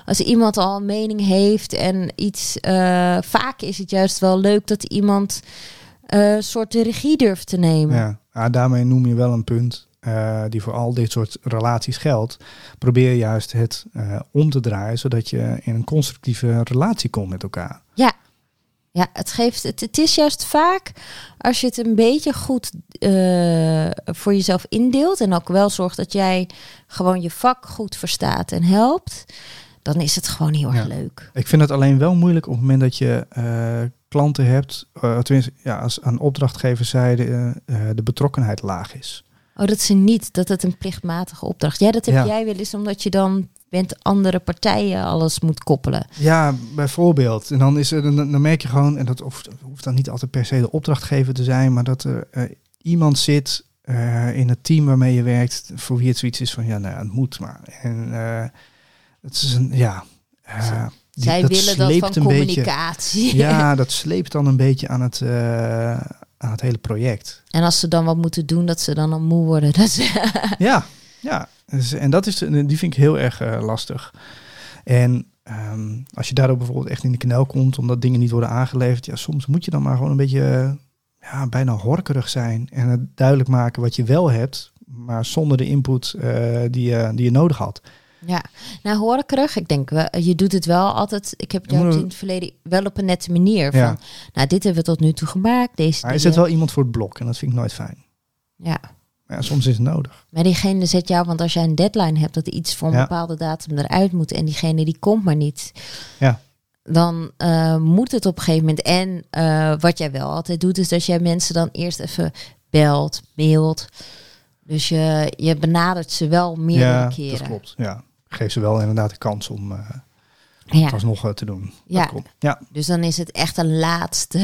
Als iemand al een mening heeft en iets, eh, vaak is het juist wel leuk dat iemand eh, een soort de regie durft te nemen. ja. Ah, daarmee noem je wel een punt die voor al dit soort relaties geldt. Probeer juist het om te draaien, zodat je in een constructieve relatie komt met elkaar. Ja, het geeft. Het, het is juist vaak als je het een beetje goed eh, voor jezelf indeelt en ook wel zorgt dat jij gewoon je vak goed verstaat en helpt, dan is het gewoon heel erg leuk. Ik vind het alleen wel moeilijk op het moment dat je eh, klanten hebt, eh, tenminste, ja, als aan opdrachtgeverszijde de betrokkenheid laag is. Oh, dat ze niet dat het een plichtmatige opdracht. Ja, dat heb Ja. jij wel eens omdat je dan met andere partijen alles moet koppelen. Ja, bijvoorbeeld. En dan, is er, dan, dan merk je gewoon, en dat hoeft, hoeft dan niet altijd per se de opdrachtgever te zijn, maar dat er eh, iemand zit eh, in het team waarmee je werkt, voor wie het zoiets is van, ja, nou, het moet maar. En eh, het is een, ja... die- Zij willen dat van een beetje- communicatie. ja, dat sleept dan een beetje aan het, aan het hele project. En als ze dan wat moeten doen, dat ze dan al moe worden. Dat ze, Ja, ja. Dus, en dat is, die vind ik heel erg eh, lastig. En ehm, als je daardoor bijvoorbeeld echt in de knel komt, omdat dingen niet worden aangeleverd, ja, soms moet je dan maar gewoon een beetje eh, ja, bijna horkerig zijn en het duidelijk maken wat je wel hebt, maar zonder de input eh, die, je, die je nodig had. Ja, nou hoor ik denk, je doet het wel altijd. Ik heb het jou in het verleden wel op een nette manier. Van, Ja. nou, dit hebben we tot nu toe gemaakt. Deze Maar er dingen. zit wel iemand voor het blok en dat vind ik nooit fijn. Ja, Maar ja, soms is het nodig. maar diegene zet jou, want als jij een deadline hebt dat iets voor een Ja. bepaalde datum eruit moet en diegene die komt maar niet, Ja. dan eh, moet het op een gegeven moment. En eh, wat jij wel altijd doet, is dat jij mensen dan eerst even belt, mailt. Dus je, je benadert ze wel meerdere ja, keren. dat klopt. Ja. Geef ze wel inderdaad de kans om eh Ja, het alsnog te doen. Ja. Ja, dus dan is het echt een laatste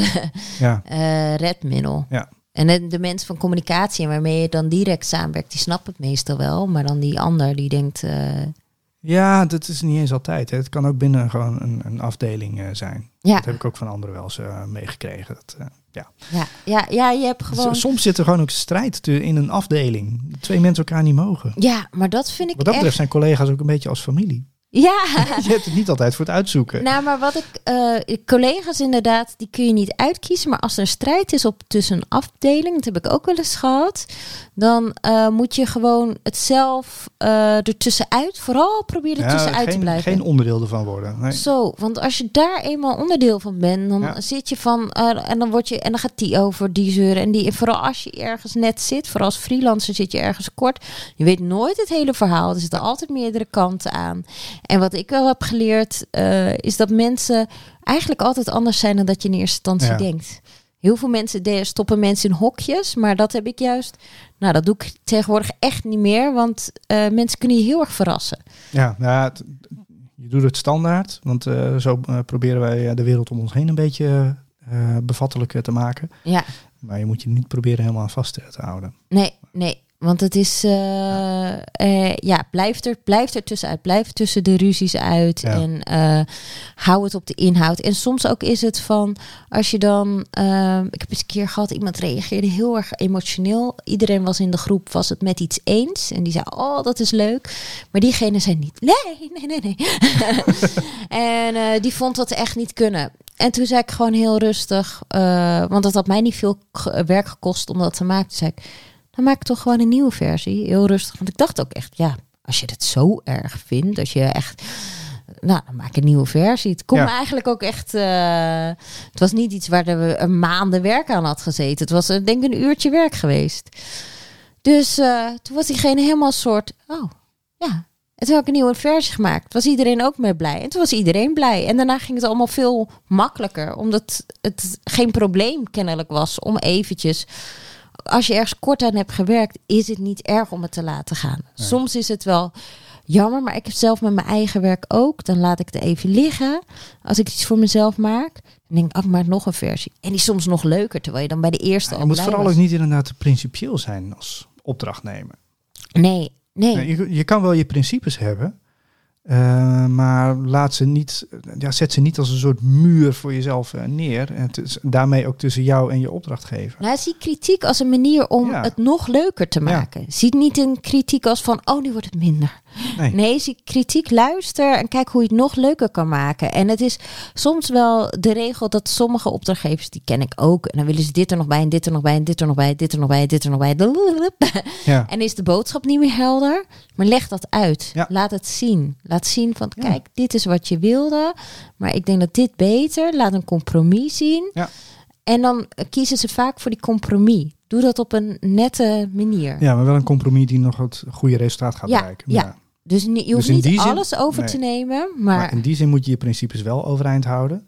ja. redmiddel. Ja. En de, mensen van communicatie waarmee je dan direct samenwerkt, die snappen het meestal wel. Maar dan die ander die denkt, eh, Ja, dat is niet eens altijd. Hè. Het kan ook binnen gewoon een, een afdeling eh, zijn. ja, Dat heb ik ook van anderen wel eens eh, meegekregen. Dat, ja. ja, ja, ja, je hebt gewoon... Soms zit er gewoon ook strijd in een afdeling. Twee mensen elkaar niet mogen. Ja, maar dat vind ik Wat dat betreft echt... zijn collega's ook een beetje als familie. Ja, Je hebt het niet altijd voor het uitzoeken. nou, maar wat ik... eh, collega's inderdaad, die kun je niet uitkiezen. Maar als er een strijd is op tussen een afdeling, dat heb ik ook wel eens gehad. Dan eh, moet je gewoon het zelf eh ertussenuit, vooral proberen er tussenuit te blijven. geen onderdeel ervan worden. Nee. Zo, want als je daar eenmaal onderdeel van bent, dan Ja. zit je van en dan word je en dan gaat die over die zeuren en die. En vooral als je ergens net zit, vooral als freelancer zit je ergens kort. Je weet nooit het hele verhaal. Er zitten altijd meerdere kanten aan. En wat ik wel heb geleerd eh, is dat mensen eigenlijk altijd anders zijn dan dat je in eerste instantie Ja. denkt. Heel veel mensen stoppen mensen in hokjes, maar dat heb ik juist. Nou, dat doe ik tegenwoordig echt niet meer, want eh, mensen kunnen je heel erg verrassen. Ja, nou het- je doet het standaard. Want eh, zo proberen wij de wereld om ons heen een beetje bevattelijk eh, te maken. Ja, Maar je moet je niet proberen helemaal vast te houden. Nee, nee. Want het is, eh, eh, ja, blijf er, blijf er tussenuit. Blijf tussen de ruzies uit. Ja. En eh, hou het op de inhoud. En soms ook is het van, als je dan... eh, ik heb eens een keer gehad, iemand reageerde heel erg emotioneel. Iedereen was in de groep, was het met iets eens. En die zei, oh, dat is leuk. Maar diegene zei niet, nee, nee, nee, nee. en die vond dat echt niet kunnen. En toen zei ik gewoon heel rustig, want dat had mij niet veel werk gekost om dat te maken. Toen zei ik, dan maak ik toch gewoon een nieuwe versie. Heel rustig. Want ik dacht ook echt, ja, als je het zo erg vindt, als je echt. Nou, dan maak ik een nieuwe versie. Het kon Ja. eigenlijk ook echt. eh, het was niet iets waar we een maanden werk aan had gezeten. Het was, eh, denk ik, een uurtje werk geweest. Dus eh, toen was diegene helemaal soort. Oh, ja. En toen heb ik een nieuwe versie gemaakt. Was iedereen ook mee blij. En toen was iedereen blij. En daarna ging het allemaal veel makkelijker. Omdat het geen probleem kennelijk was om eventjes als je ergens kort aan hebt gewerkt, is het niet erg om het te laten gaan. Soms is het wel jammer, maar ik heb zelf met mijn eigen werk ook. Dan laat ik het even liggen. Als ik iets voor mezelf maak, dan denk ik, oh, ik maak nog een versie. En die is soms nog leuker, terwijl je dan bij de eerste Je al moet blij vooral was. ook niet inderdaad te principieel zijn als opdrachtnemer. Nee, nee. Nee, Je, je kan wel je principes hebben, eh, maar laat ze niet, ja, zet ze niet als een soort muur voor jezelf eh, neer. En daarmee ook tussen jou en je opdrachtgever. Nou, zie kritiek als een manier om Ja. het nog leuker te maken. Zie niet een kritiek als van, oh, nu wordt het minder. Nee. Nee, zie kritiek, luister en kijk hoe je het nog leuker kan maken. En het is soms wel de regel dat sommige opdrachtgevers, die ken ik ook, en dan willen ze dit er nog bij en dit er nog bij en dit er nog bij, dit er nog bij, dit er nog bij. Ja. En is de boodschap niet meer helder, maar leg dat uit. Ja. Laat het zien. Laat zien van, Ja. kijk, dit is wat je wilde, maar ik denk dat dit beter. Laat een compromis zien. Ja. En dan kiezen ze vaak voor die compromis. Doe dat op een nette manier. ja, maar wel een compromis die nog het goede resultaat gaat Ja, bereiken. ja. Dus je hoeft in niet zin- alles over nee. te nemen, maar, Maar in die zin moet je je principes wel overeind houden.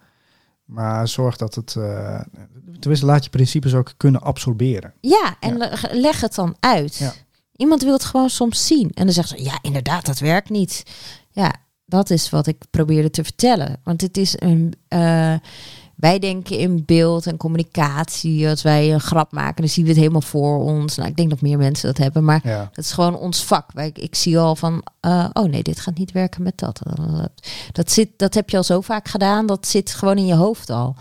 Maar zorg dat het, eh tenminste laat je principes ook kunnen absorberen. ja, en le- leg het dan uit. Ja. Iemand wil het gewoon soms zien en dan zegt ze, ja, inderdaad, dat werkt niet. Ja, dat is wat ik probeerde te vertellen. Want het is een, eh, wij denken in beeld en communicatie. Als wij een grap maken, dan zien we het helemaal voor ons. Nou, ik denk dat meer mensen dat hebben, maar Ja. Dat is gewoon ons vak. Wij, ik zie al van, eh, oh nee, dit gaat niet werken met dat. Dat, zit, dat heb je al zo vaak gedaan, dat zit gewoon in je hoofd al.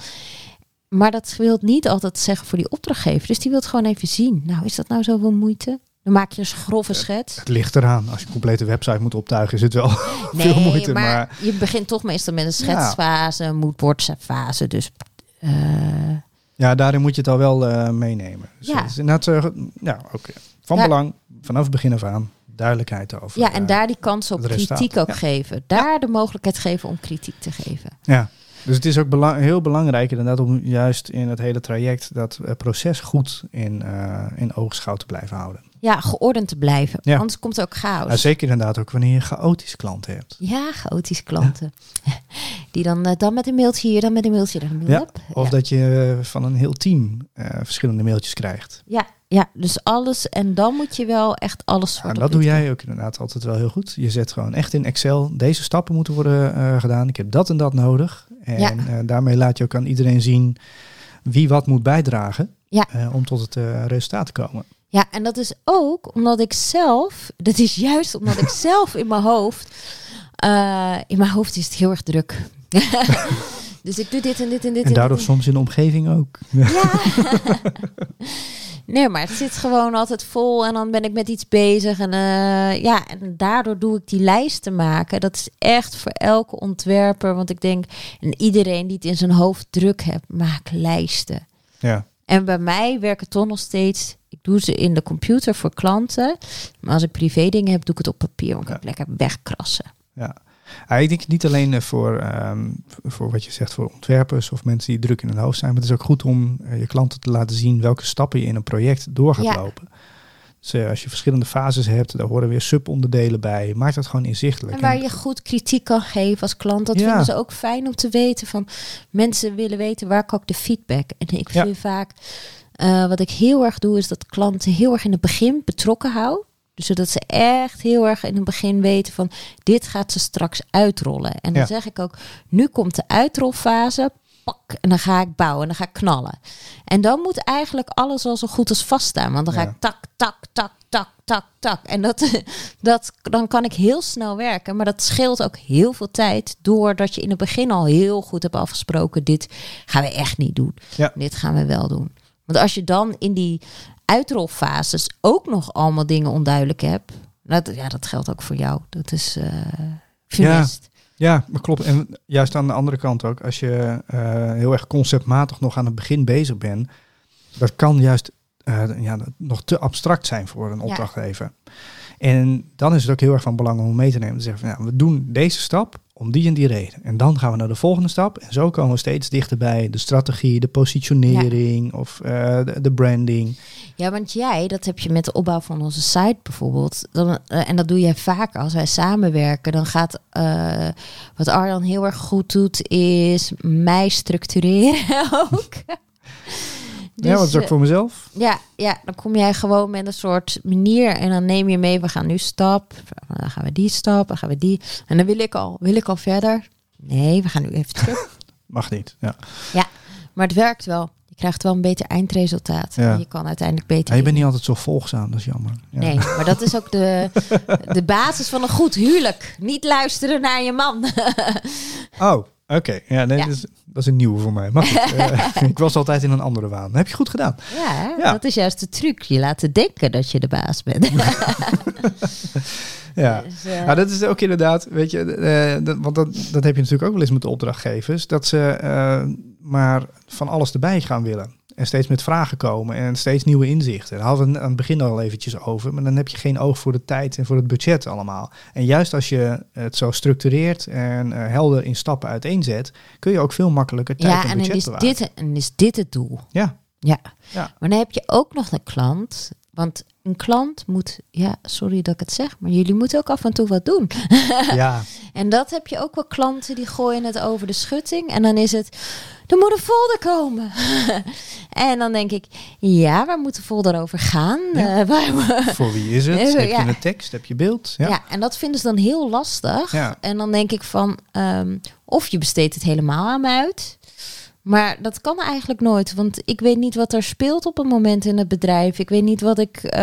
Maar dat wil niet altijd zeggen voor die opdrachtgever. Dus die wil het gewoon even zien. Nou, is dat nou zoveel moeite? Dan maak je een grove schets. Het ligt eraan. Als je een complete website moet optuigen, is het wel veel moeite. maar, Maar, je begint toch meestal met een schetsfase, een moodboardfase. Dus eh, ja, daarin moet je het al wel eh, meenemen. Dus Ja. het is inderdaad, ja, eh, van Ja. belang, vanaf het begin af aan, duidelijkheid over. ja, en eh, daar die kans op kritiek ook Ja. geven. Daar de mogelijkheid geven om kritiek te geven. Ja, dus het is ook bela- heel belangrijk inderdaad om juist in het hele traject dat proces goed in, in oogschouw te blijven houden. Ja, geordend te blijven. Ja. Anders komt er ook chaos. Nou, zeker inderdaad ook wanneer je chaotische klanten hebt. Ja, chaotische klanten. Die dan, eh, dan met een mailtje hier, dan met een mailtje daar. Ja. Of ja. dat je eh, van een heel team eh, verschillende mailtjes krijgt. Ja, ja, dus alles. En dan moet je wel echt alles En zwart dat op doe jij ook inderdaad altijd wel heel goed. Je zet gewoon echt in Excel, deze stappen moeten worden gedaan. Ik heb dat en dat nodig. En Ja. daarmee laat je ook aan iedereen zien wie wat moet bijdragen Ja. om tot het resultaat te komen. Ja, en dat is ook omdat ik zelf, dat is juist omdat ik zelf in mijn hoofd, eh, in mijn hoofd is het heel erg druk. dus ik doe dit en dit en dit. En daardoor dit. soms in de omgeving ook. Ja. nee, maar het zit gewoon altijd vol en dan ben ik met iets bezig. En eh, ja, en daardoor doe ik die lijsten maken. Dat is echt voor elke ontwerper. Want ik denk, en iedereen die het in zijn hoofd druk heeft, maak lijsten. Ja. En bij mij werken toch nog steeds. Doe ze in de computer voor klanten. Maar als ik privé dingen heb, doe ik het op papier. Want ik Ja. lekker wegkrassen. Ja. Ja, ik denk niet alleen eh, voor, ehm, voor wat je zegt voor ontwerpers of mensen die druk in hun hoofd zijn, maar het is ook goed om eh, je klanten te laten zien welke stappen je in een project door gaat Ja. lopen. Dus eh, als je verschillende fases hebt, daar horen weer subonderdelen bij. Maak dat gewoon inzichtelijk. En waar je goed kritiek kan geven als klant. Dat Ja. vinden ze ook fijn om te weten. Van mensen willen weten waar kan ik de feedback. En ik Ja. vind vaak, eh, wat ik heel erg doe, is dat klanten heel erg in het begin betrokken hou. Dus zodat ze echt heel erg in het begin weten van dit gaat ze straks uitrollen. En dan Ja. zeg ik ook, nu komt de uitrolfase. Pak, en dan ga ik bouwen en dan ga ik knallen. En dan moet eigenlijk alles al zo goed als vaststaan. Want dan ga ik tak, tak, tak, tak, tak, tak. En dat, dat, dan kan ik heel snel werken. Maar dat scheelt ook heel veel tijd. Doordat je in het begin al heel goed hebt afgesproken. Dit gaan we echt niet doen. Ja. Dit gaan we wel doen. Want als je dan in die uitrolfases ook nog allemaal dingen onduidelijk hebt. Dat, ja, dat geldt ook voor jou. Dat is eh funest. Ja, dat klopt. En juist aan de andere kant ook, als je eh, heel erg conceptmatig nog aan het begin bezig bent, dat kan juist eh, ja, nog te abstract zijn voor een opdrachtgever. En dan is het ook heel erg van belang om mee te nemen. Te zeggen van, ja, we doen deze stap om die en die reden. En dan gaan we naar de volgende stap. En zo komen we steeds dichter bij de strategie, de positionering of eh, de, de branding. Ja, want jij, dat heb je met de opbouw van onze site bijvoorbeeld. Dan, eh, en dat doe jij vaker als wij samenwerken. Dan gaat, eh, wat Arjan heel erg goed doet, is mij structureren ook. ja, wat is ook voor mezelf. ja, ja, dan kom jij gewoon met een soort manier en dan neem je mee, we gaan nu stap, dan gaan we die stap, dan gaan we die. En dan wil ik al, wil ik al verder? Nee, we gaan nu even terug. Mag niet. Ja. Maar het werkt wel. Je krijgt wel een beter eindresultaat. Ja. En je kan uiteindelijk beter. Ja, je bent niet altijd zo volgzaam, dat is jammer. Ja. Nee, maar dat is ook de, de basis van een goed huwelijk. Niet luisteren naar je man. Oh, oké. Ja, nee, Ja. Dat, is, dat is een nieuwe voor mij. Maar goed, eh, ik was altijd in een andere waan. heb je goed gedaan. Ja, dat is juist de truc. Je laten denken dat je de baas bent. Ja. Dus, eh, Ja, dat is ook inderdaad, weet je, eh, dat, want dat, dat heb je natuurlijk ook wel eens met de opdrachtgevers, dat ze maar van alles erbij gaan willen. En steeds met vragen komen en steeds nieuwe inzichten. Daar hadden we het aan het begin al eventjes over, maar dan heb je geen oog voor de tijd en voor het budget allemaal. En juist als je het zo structureert en eh, helder in stappen uiteenzet, kun je ook veel makkelijker tijd ja, en en budget is, bewaren. dit, en is dit het doel. Ja, Ja. Ja. Maar dan heb je ook nog een klant. Want een klant moet, ja, sorry dat ik het zeg, maar jullie moeten ook af en toe wat doen. ja, En dat heb je ook wel klanten die gooien het over de schutting. En dan is het, er moet een folder komen. en dan denk ik, ja, waar moet de folder over gaan? Ja. Eh, waar, voor wie is het? Ja, Heb je een tekst? Heb je beeld? ja. Ja, en dat vinden ze dan heel lastig. Ja. En dan denk ik van, ehm, of je besteedt het helemaal aan me uit. Maar dat kan eigenlijk nooit, want ik weet niet wat er speelt op een moment in het bedrijf. Ik weet niet wat ik. eh,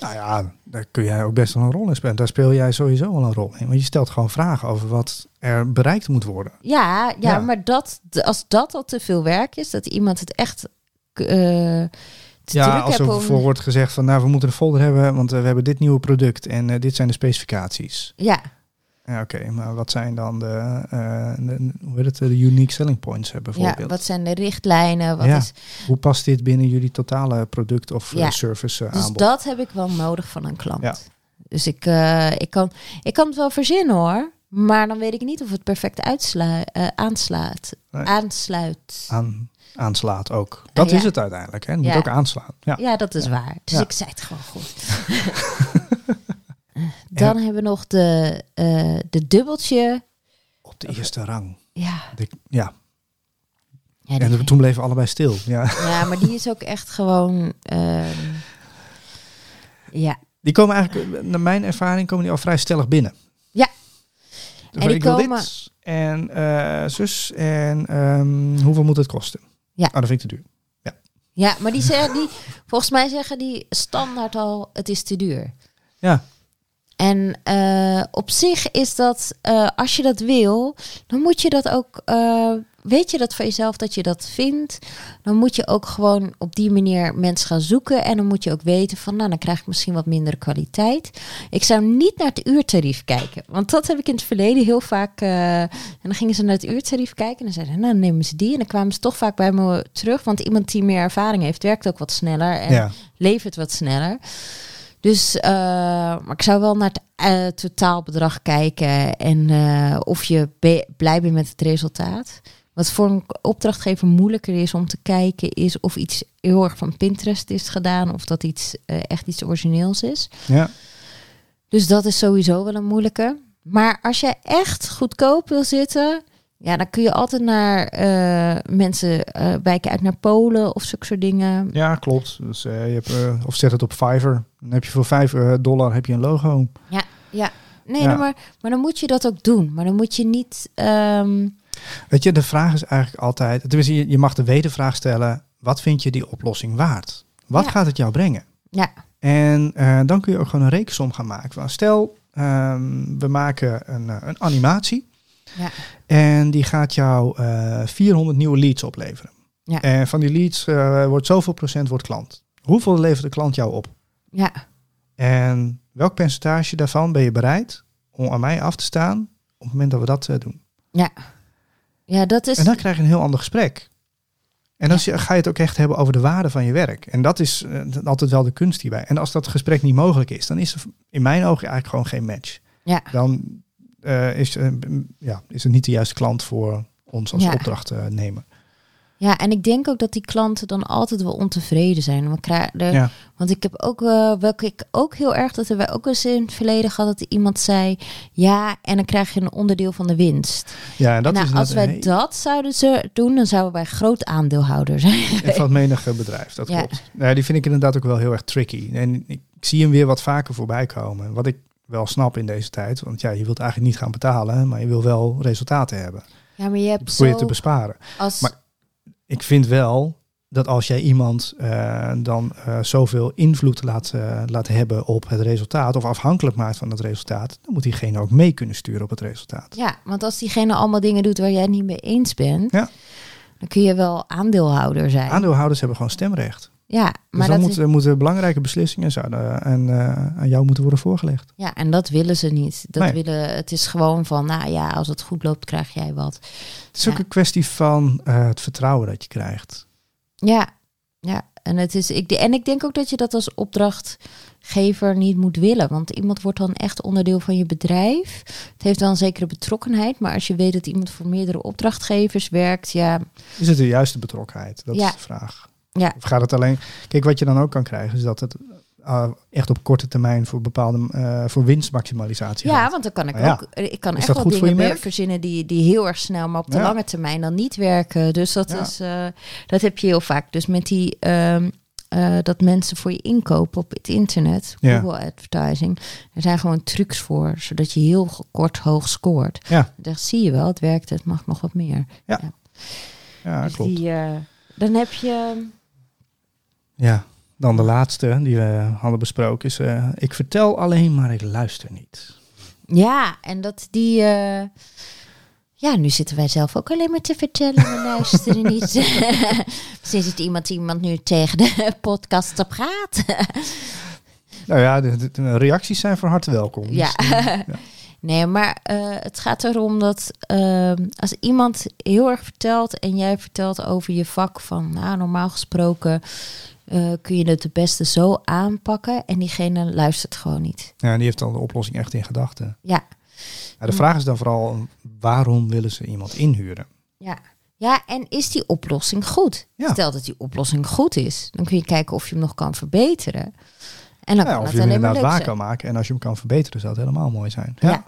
Nou ja, daar kun jij ook best wel een rol in spelen. Daar speel jij sowieso wel een rol in. Want je stelt gewoon vragen over wat er bereikt moet worden. ja, ja, Ja. maar dat, als dat al te veel werk is, dat iemand het echt. te Ja, als er om- bijvoorbeeld wordt gezegd van nou, we moeten een folder hebben, want eh, we hebben dit nieuwe product en dit zijn de specificaties. Ja, Ja, oké, maar wat zijn dan de, eh, de- hoe heet het, de unique selling points eh, ja, bijvoorbeeld? wat zijn de richtlijnen? Wat Ja. is, Hoe past dit binnen jullie totale product of eh, Ja. service eh, dus aanbod? dat heb ik wel nodig van een klant. Ja. Dus ik, eh, ik, kan, ik kan het wel verzinnen hoor. Maar dan weet ik niet of het perfect uitslu- eh, aanslaat. Nee. Aansluit. Aan, aanslaat ook. Dat ja. is het uiteindelijk. Hè? Het moet Ja. ook aanslaan. Ja. Ja, dat is Ja. waar. Dus Ja. ik zei het gewoon goed. Dan hebben we nog de, eh, de dubbeltje. Op de eerste rang. Ja, De- ja. ja, En toen bleven we allebei stil. Ja. ja, maar die is ook echt gewoon. ehm, ja, Die komen eigenlijk, naar mijn ervaring, komen die al vrij stellig binnen. Ja. Dus En die ik wil komen- dit en eh, zus en ehm, hoeveel moet het kosten? Ja. Oh, dat vind ik te duur. ja, maar die zeggen die, volgens mij zeggen die standaard al: het is te duur. Ja, En eh, op zich is dat, eh, als je dat wil, dan moet je dat ook, eh, weet je dat van jezelf dat je dat vindt, dan moet je ook gewoon op die manier mensen gaan zoeken. En dan moet je ook weten van, nou, dan krijg ik misschien wat minder kwaliteit. Ik zou niet naar het uurtarief kijken, want dat heb ik in het verleden heel vaak. en dan gingen ze naar het uurtarief kijken en dan zeiden, nou, dan nemen ze die. En dan kwamen ze toch vaak bij me terug, want iemand die meer ervaring heeft, werkt ook wat sneller. En ja. levert wat sneller. Dus, eh, maar ik zou wel naar het eh, totaalbedrag kijken en eh, of je be- blij bent met het resultaat. Wat voor een opdrachtgever moeilijker is om te kijken, is of iets heel erg van Pinterest is gedaan of dat iets echt iets origineels is. ja. Dus dat is sowieso wel een moeilijke. Maar als je echt goedkoop wil zitten, ja, dan kun je altijd naar eh, mensen eh wijken uit naar Polen of zulke soort dingen. Ja, klopt. Dus, eh, je hebt, of zet het op Fiverr. Dan heb je voor 5 eh, dollar heb je een logo. Ja, nee, Ja. nee, maar, maar dan moet je dat ook doen. Maar dan moet je niet. ehm, Weet je, de vraag is eigenlijk altijd... Tenminste, je, je mag de wedervraag stellen... Wat vind je die oplossing waard? Wat Ja. gaat het jou brengen? ja, En dan kun je ook gewoon een rekensom gaan maken. Van, stel, ehm, we maken een, een animatie. Ja. En die gaat jou eh 400 nieuwe leads opleveren. Ja. En van die leads eh, wordt zoveel procent wordt klant. Hoeveel levert de klant jou op? Ja, En welk percentage daarvan ben je bereid om aan mij af te staan op het moment dat we dat eh, doen? ja. Ja, dat is... En dan krijg je een heel ander gesprek. En dan ga je het ook echt hebben over de waarde van je werk. En dat is eh, altijd wel de kunst hierbij. En als dat gesprek niet mogelijk is, dan is er in mijn ogen eigenlijk gewoon geen match. Ja. Dan eh, is, eh, ja, is het niet de juiste klant voor ons als Ja. opdrachtnemer. Ja, en ik denk ook dat die klanten dan altijd wel ontevreden zijn. Ja. Want ik heb ook, eh, welke ik ook heel erg, dat hebben wij ook eens in het verleden gehad, dat iemand zei, ja, en dan krijg je een onderdeel van de winst. Ja, en dat nou, is als wij dat zouden ze doen, dan zouden wij groot aandeelhouder zijn. van het menige bedrijf, dat Ja. klopt. Ja, die vind ik inderdaad ook wel heel erg tricky. En ik, ik zie hem weer wat vaker voorbij komen. Wat ik wel snap in deze tijd. Want ja, je wilt eigenlijk niet gaan betalen, maar je wil wel resultaten hebben. Ja, maar je hebt Probeer je zo, te besparen. als, Maar- Ik vind wel dat als jij iemand eh, dan eh, zoveel invloed laat, laat hebben op het resultaat, of afhankelijk maakt van het resultaat, dan moet diegene ook mee kunnen sturen op het resultaat. ja, want als diegene allemaal dingen doet waar jij het niet mee eens bent, Ja. dan kun je wel aandeelhouder zijn. Aandeelhouders hebben gewoon stemrecht. Ja, Dus maar dan dat moeten, moeten belangrijke beslissingen zouden, en, eh, aan jou moeten worden voorgelegd. Ja, en dat willen ze niet. Dat Nee. willen, het is gewoon van, nou ja, als het goed loopt, krijg jij wat. Het is ook een kwestie van eh, het vertrouwen dat je krijgt. Ja, ja. En, het is, ik, en ik denk ook dat je dat als opdrachtgever niet moet willen. Want iemand wordt dan echt onderdeel van je bedrijf. Het heeft wel een zekere betrokkenheid. Maar als je weet dat iemand voor meerdere opdrachtgevers werkt, ja, Is het de juiste betrokkenheid? Dat Ja. is de vraag. Ja. Of gaat het alleen... Kijk, wat je dan ook kan krijgen, is dat het eh, echt op korte termijn voor bepaalde eh, voor winstmaximalisatie Ja, gaat. want dan kan ik Nou ja. ook. Ik kan Is echt dat wel dingen verzinnen die, die heel erg snel, maar op de Ja. lange termijn dan niet werken. Dus dat Ja. is uh, dat heb je heel vaak. Dus met die um, uh, dat mensen voor je inkopen op het internet. Google advertising, er zijn gewoon trucs voor, zodat je heel kort hoog scoort. Ja. Dan zie je wel, het werkt, het mag nog wat meer. Ja. Ja, Dus klopt. die, dan heb je. Ja, dan de laatste die we hadden besproken is: uh, ik vertel alleen, maar ik luister niet. Ja, en dat die. Uh, ja, nu zitten wij zelf ook alleen maar te vertellen. We luisteren niet. Misschien zit iemand iemand nu tegen de podcast te praten. nou ja, de, de, de, reacties zijn van harte welkom. Ja. Dus, ja. Nee, maar uh, het gaat erom dat uh, als iemand heel erg vertelt en jij vertelt over je vak van, nou, normaal gesproken uh, kun je het het beste zo aanpakken en diegene luistert gewoon niet. Ja, die heeft dan de oplossing echt in gedachten. Ja. Nou, de vraag is dan vooral, waarom willen ze iemand inhuren? Ja. Ja, en is die oplossing goed? Ja. Stel dat die oplossing goed is, dan kun je kijken of je hem nog kan verbeteren. En dan ja, kan of het je hem inderdaad waar kan maken. En als je hem kan verbeteren, zou het helemaal mooi zijn. Ja. Ja.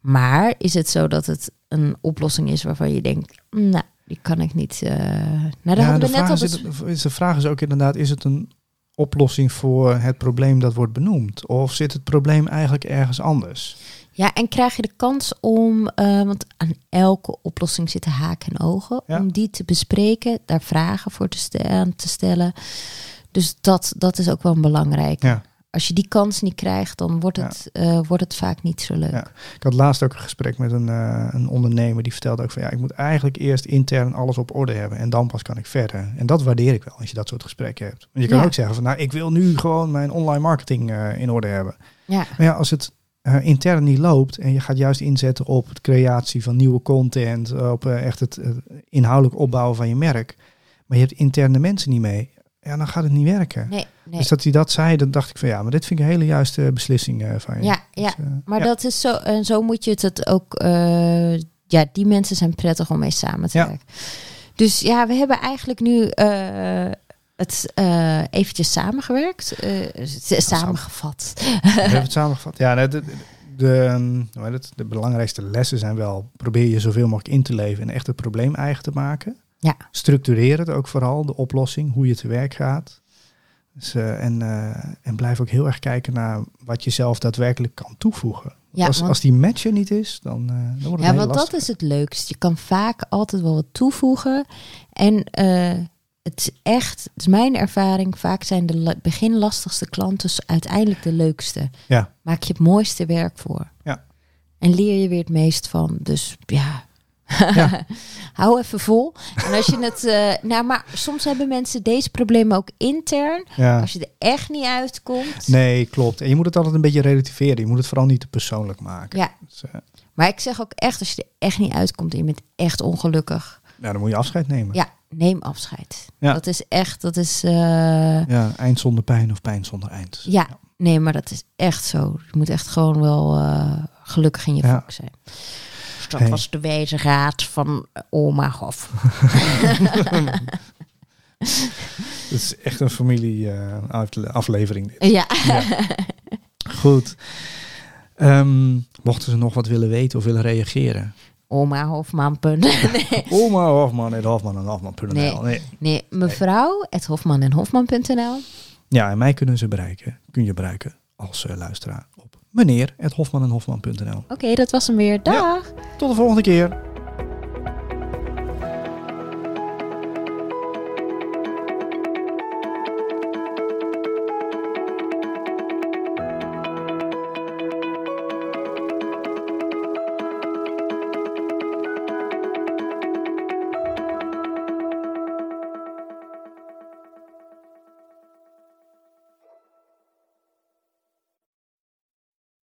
Maar is het zo dat het een oplossing is waarvan je denkt, nou, die kan ik niet. Uh, nou, daar Ja, hadden de, we net is, het- de vraag is ook inderdaad, is het een oplossing voor het probleem dat wordt benoemd? Of zit het probleem eigenlijk ergens anders? Ja, en krijg je de kans om, uh, want aan elke oplossing zitten haken en ogen, Ja. om die te bespreken, daar vragen voor te, aan te stellen. Dus dat, dat is ook wel belangrijk. Ja. Als je die kans niet krijgt, dan wordt het, uh, wordt het vaak niet zo leuk. Ja. Ik had laatst ook een gesprek met een, uh, een ondernemer die vertelde ook van ja, ik moet eigenlijk eerst intern alles op orde hebben en dan pas kan ik verder. En dat waardeer ik wel als je dat soort gesprekken hebt. Want je kan Ja. ook zeggen van nou, ik wil nu gewoon mijn online marketing uh, in orde hebben. Ja. Maar ja, als het intern niet loopt en je gaat juist inzetten op het creatie van nieuwe content, op echt het inhoudelijk opbouwen van je merk, maar je hebt interne mensen niet mee, ja, dan gaat het niet werken. Nee, nee. Dus dat hij dat zei, dan dacht ik van ja, maar dit vind ik een hele juiste beslissing uh, van je. Ja, ja. Dus, uh, maar ja. dat is zo, en zo moet je het ook, uh, ja, die mensen zijn prettig om mee samen te Ja. werken. Dus ja, we hebben eigenlijk nu uh, het uh, eventjes samengewerkt, uh, samengevat. We hebben het samengevat. Ja, de, de, de belangrijkste lessen zijn wel, probeer je zoveel mogelijk in te leven en echt het probleem eigen te maken. Ja. Structureer het ook vooral, de oplossing, hoe je te werk gaat. Dus, uh, en, uh, en blijf ook heel erg kijken naar wat je zelf daadwerkelijk kan toevoegen. Ja, als, want- als die match er niet is, dan, uh, dan wordt het Ja, want dat is het leukst. Je kan vaak altijd wel wat toevoegen. En eh, het is echt, het is mijn ervaring, vaak zijn de begin lastigste klanten uiteindelijk de leukste. Ja. Maak je het mooiste werk voor. Ja. En leer je weer het meest van. Dus ja, Ja. hou even vol. En als je het, eh, nou maar soms hebben mensen deze problemen ook intern. ja. Als je er echt niet uitkomt. Nee, klopt. En je moet het altijd een beetje relativeren. Je moet het vooral niet te persoonlijk maken. Ja, Dus, eh, maar ik zeg ook echt, als je er echt niet uitkomt en je bent echt ongelukkig. nou, dan moet je afscheid nemen. Ja, neem afscheid. Ja. Dat is echt, dat is, eh, Ja, eind zonder pijn of pijn zonder eind. ja, nee, maar dat is echt zo. Je moet echt gewoon wel gelukkig in je Ja. vak zijn. Dus dat Hey. was de wijze raad van eh, oma Hof. Het is echt een familie eh. Ja. Ja. Goed. Ehm, mochten ze nog wat willen weten of willen reageren? Oma Hofman. nee. Oma Hofman en Hofman en Hofman.nl. Nee. Nee. nee, mevrouw, het Hofman en Hofman.nl. Ja, en mij kunnen ze bereiken. Kun je bereiken als eh, luisteraar op meneer Hofman en Hofman.nl. Oké, dat was hem weer. Dag. Tot de volgende keer.